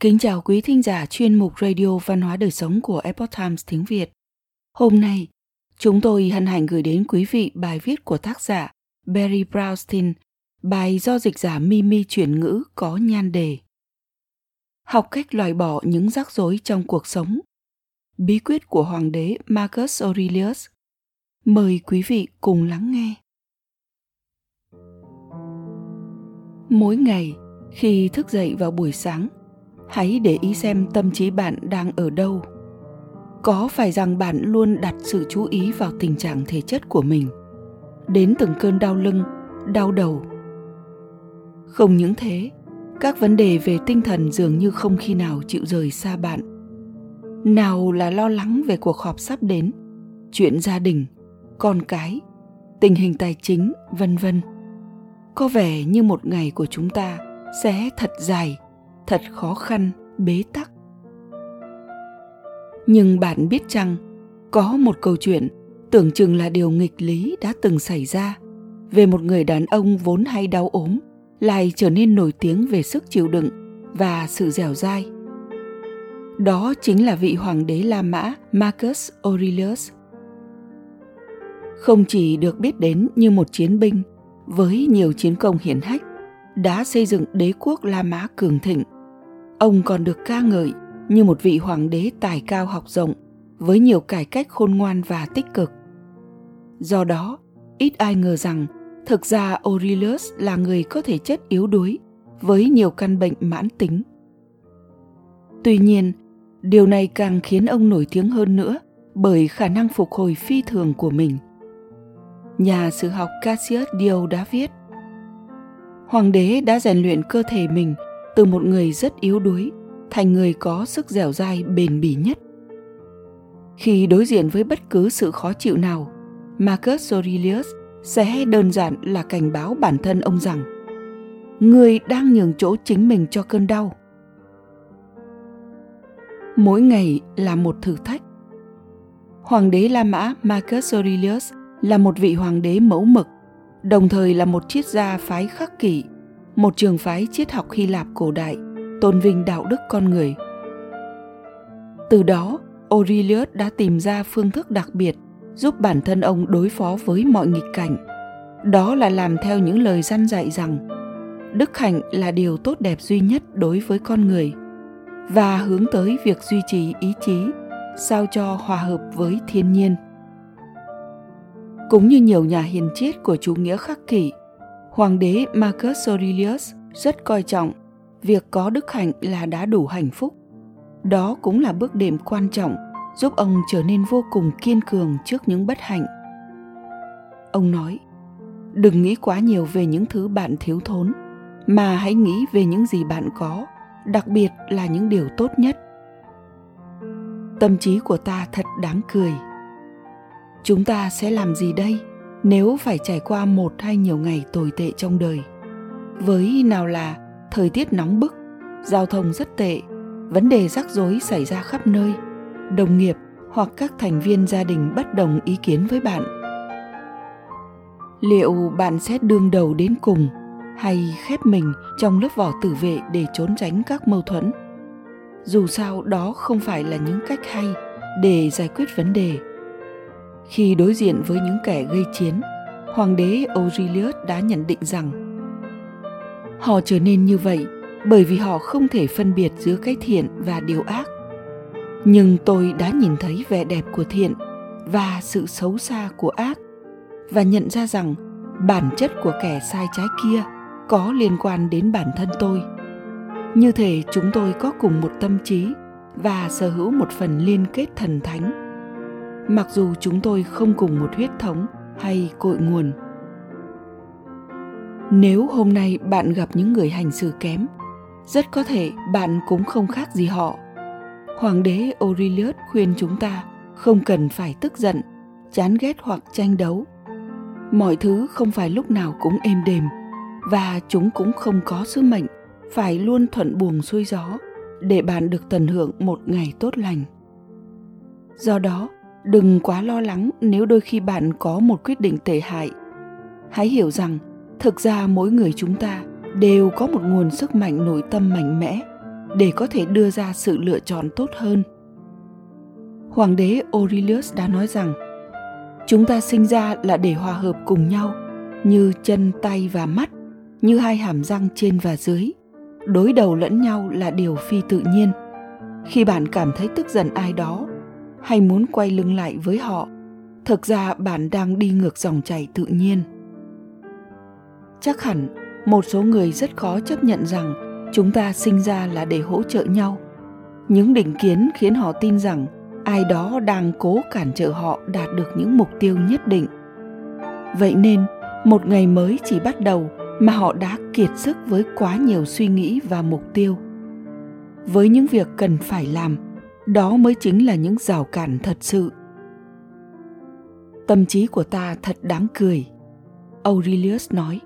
Kính chào quý thính giả chuyên mục Radio Văn hóa Đời Sống của Epoch Times tiếng Việt. Hôm nay, chúng tôi hân hạnh gửi đến quý vị bài viết của tác giả Barry Brownstein, bài do dịch giả Mimi chuyển ngữ có nhan đề. Học cách loại bỏ những rắc rối trong cuộc sống. Bí quyết của Hoàng đế Marcus Aurelius. Mời quý vị cùng lắng nghe. Mỗi ngày, khi thức dậy vào buổi sáng, hãy để ý xem tâm trí bạn đang ở đâu. Có phải rằng bạn luôn đặt sự chú ý vào tình trạng thể chất của mình, đến từng cơn đau lưng, đau đầu? Không những thế, các vấn đề về tinh thần dường như không khi nào chịu rời xa bạn. Nào là lo lắng về cuộc họp sắp đến, chuyện gia đình, con cái, tình hình tài chính, vân vân. Có vẻ như một ngày của chúng ta sẽ thật dài thật khó khăn bế tắc. Nhưng bạn biết chăng có một câu chuyện tưởng chừng là điều nghịch lý đã từng xảy ra về một người đàn ông vốn hay đau ốm lại trở nên nổi tiếng về sức chịu đựng và sự dẻo dai. Đó chính là vị hoàng đế La Mã Marcus Aurelius. Không chỉ được biết đến như một chiến binh với nhiều chiến công hiển hách, đã xây dựng đế quốc La Mã cường thịnh. Ông còn được ca ngợi như một vị hoàng đế tài cao học rộng với nhiều cải cách khôn ngoan và tích cực. Do đó, ít ai ngờ rằng thực ra Aurelius là người có thể chất yếu đuối với nhiều căn bệnh mãn tính. Tuy nhiên, điều này càng khiến ông nổi tiếng hơn nữa bởi khả năng phục hồi phi thường của mình. Nhà sử học Cassius Dio đã viết Hoàng đế đã rèn luyện cơ thể mình từ một người rất yếu đuối thành người có sức dẻo dai bền bỉ nhất. Khi đối diện với bất cứ sự khó chịu nào, Marcus Aurelius sẽ đơn giản là cảnh báo bản thân ông rằng người đang nhường chỗ chính mình cho cơn đau. Mỗi ngày là một thử thách. Hoàng đế La Mã Marcus Aurelius là một vị hoàng đế mẫu mực, đồng thời là một triết gia phái khắc kỷ một trường phái triết học Hy Lạp cổ đại, tôn vinh đạo đức con người. Từ đó, Aurelius đã tìm ra phương thức đặc biệt giúp bản thân ông đối phó với mọi nghịch cảnh. Đó là làm theo những lời răn dạy rằng đức hạnh là điều tốt đẹp duy nhất đối với con người và hướng tới việc duy trì ý chí sao cho hòa hợp với thiên nhiên. Cũng như nhiều nhà hiền triết của chủ nghĩa khắc kỷ, Hoàng đế Marcus Aurelius rất coi trọng việc có đức hạnh là đã đủ hạnh phúc. Đó cũng là bước đệm quan trọng giúp ông trở nên vô cùng kiên cường trước những bất hạnh. Ông nói, đừng nghĩ quá nhiều về những thứ bạn thiếu thốn, mà hãy nghĩ về những gì bạn có, đặc biệt là những điều tốt nhất. Tâm trí của ta thật đáng cười. Chúng ta sẽ làm gì đây? Nếu phải trải qua một hay nhiều ngày tồi tệ trong đời. Với nào là thời tiết nóng bức, giao thông rất tệ, vấn đề rắc rối xảy ra khắp nơi, đồng nghiệp hoặc các thành viên gia đình bất đồng ý kiến với bạn. Liệu bạn sẽ đương đầu đến cùng hay khép mình trong lớp vỏ tử vệ để trốn tránh các mâu thuẫn? Dù sao đó không phải là những cách hay để giải quyết vấn đề khi đối diện với những kẻ gây chiến, hoàng đế Aurelius đã nhận định rằng họ trở nên như vậy bởi vì họ không thể phân biệt giữa cái thiện và điều ác. Nhưng tôi đã nhìn thấy vẻ đẹp của thiện và sự xấu xa của ác và nhận ra rằng bản chất của kẻ sai trái kia có liên quan đến bản thân tôi. Như thể chúng tôi có cùng một tâm trí và sở hữu một phần liên kết thần thánh mặc dù chúng tôi không cùng một huyết thống hay cội nguồn. Nếu hôm nay bạn gặp những người hành xử kém, rất có thể bạn cũng không khác gì họ. Hoàng đế aurelius khuyên chúng ta không cần phải tức giận, chán ghét hoặc tranh đấu. Mọi thứ không phải lúc nào cũng êm đềm, và chúng cũng không có sứ mệnh, phải luôn thuận buồm xuôi gió để bạn được tận hưởng một ngày tốt lành. Do đó đừng quá lo lắng nếu đôi khi bạn có một quyết định tệ hại. Hãy hiểu rằng, thực ra mỗi người chúng ta đều có một nguồn sức mạnh nội tâm mạnh mẽ để có thể đưa ra sự lựa chọn tốt hơn. Hoàng đế aurelius đã nói rằng, chúng ta sinh ra là để hòa hợp cùng nhau, như chân tay và mắt, như hai hàm răng trên và dưới. Đối đầu lẫn nhau là điều phi tự nhiên. Khi bạn cảm thấy tức giận ai đó hay muốn quay lưng lại với họ. Thực ra bạn đang đi ngược dòng chảy tự nhiên. Chắc hẳn, một số người rất khó chấp nhận rằng chúng ta sinh ra là để hỗ trợ nhau. Những định kiến khiến họ tin rằng ai đó đang cố cản trở họ đạt được những mục tiêu nhất định. Vậy nên, một ngày mới chỉ bắt đầu mà họ đã kiệt sức với quá nhiều suy nghĩ và mục tiêu. Với những việc cần phải làm đó mới chính là những rào cản thật sự. Tâm trí của ta thật đáng cười, aurelius nói.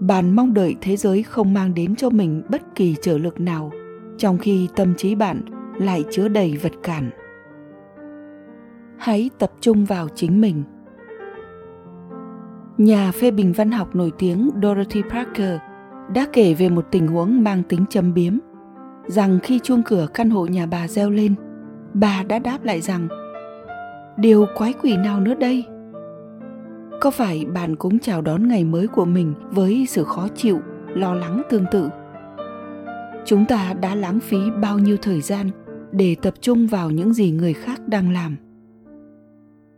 Bạn mong đợi thế giới không mang đến cho mình bất kỳ trở lực nào, trong khi tâm trí bạn lại chứa đầy vật cản. Hãy tập trung vào chính mình. Nhà phê bình văn học nổi tiếng dorothy parker đã kể về một tình huống mang tính châm biếm rằng khi chuông cửa căn hộ nhà bà reo lên, bà đã đáp lại rằng, điều quái quỷ nào nữa đây? Có phải bạn cũng chào đón ngày mới của mình với sự khó chịu, lo lắng tương tự? Chúng ta đã lãng phí bao nhiêu thời gian để tập trung vào những gì người khác đang làm?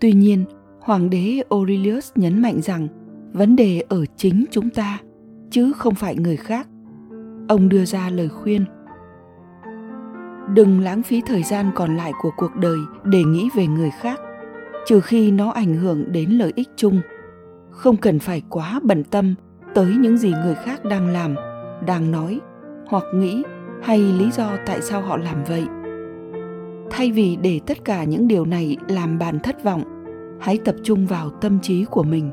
Tuy nhiên, hoàng đế aurelius nhấn mạnh rằng vấn đề ở chính chúng ta, chứ không phải người khác. Ông đưa ra lời khuyên đừng lãng phí thời gian còn lại của cuộc đời để nghĩ về người khác, trừ khi nó ảnh hưởng đến lợi ích chung. Không cần phải quá bận tâm tới những gì người khác đang làm, đang nói, hoặc nghĩ hay lý do tại sao họ làm vậy. Thay vì để tất cả những điều này làm bạn thất vọng, hãy tập trung vào tâm trí của mình.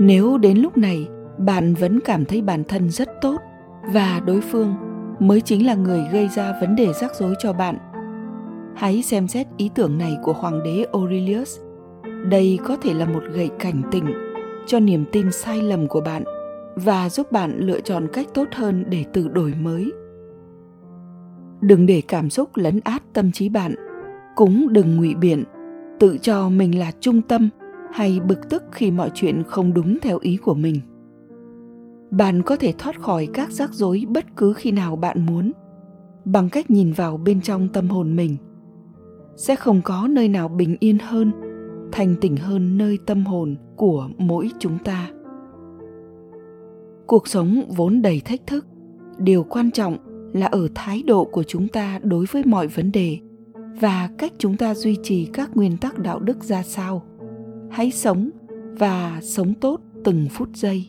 Nếu đến lúc này, bạn vẫn cảm thấy bản thân rất tốt và đối phương mới chính là người gây ra vấn đề rắc rối cho bạn. Hãy xem xét ý tưởng này của hoàng đế aurelius. Đây có thể là một gậy cảnh tỉnh cho niềm tin sai lầm của bạn và giúp bạn lựa chọn cách tốt hơn để tự đổi mới. Đừng để cảm xúc lấn át tâm trí bạn, cũng đừng ngụy biện, tự cho mình là trung tâm hay bực tức khi mọi chuyện không đúng theo ý của mình bạn có thể thoát khỏi các rắc rối bất cứ khi nào bạn muốn, bằng cách nhìn vào bên trong tâm hồn mình. Sẽ không có nơi nào bình yên hơn, thanh tỉnh hơn nơi tâm hồn của mỗi chúng ta. Cuộc sống vốn đầy thách thức, điều quan trọng là ở thái độ của chúng ta đối với mọi vấn đề và cách chúng ta duy trì các nguyên tắc đạo đức ra sao. Hãy sống và sống tốt từng phút giây.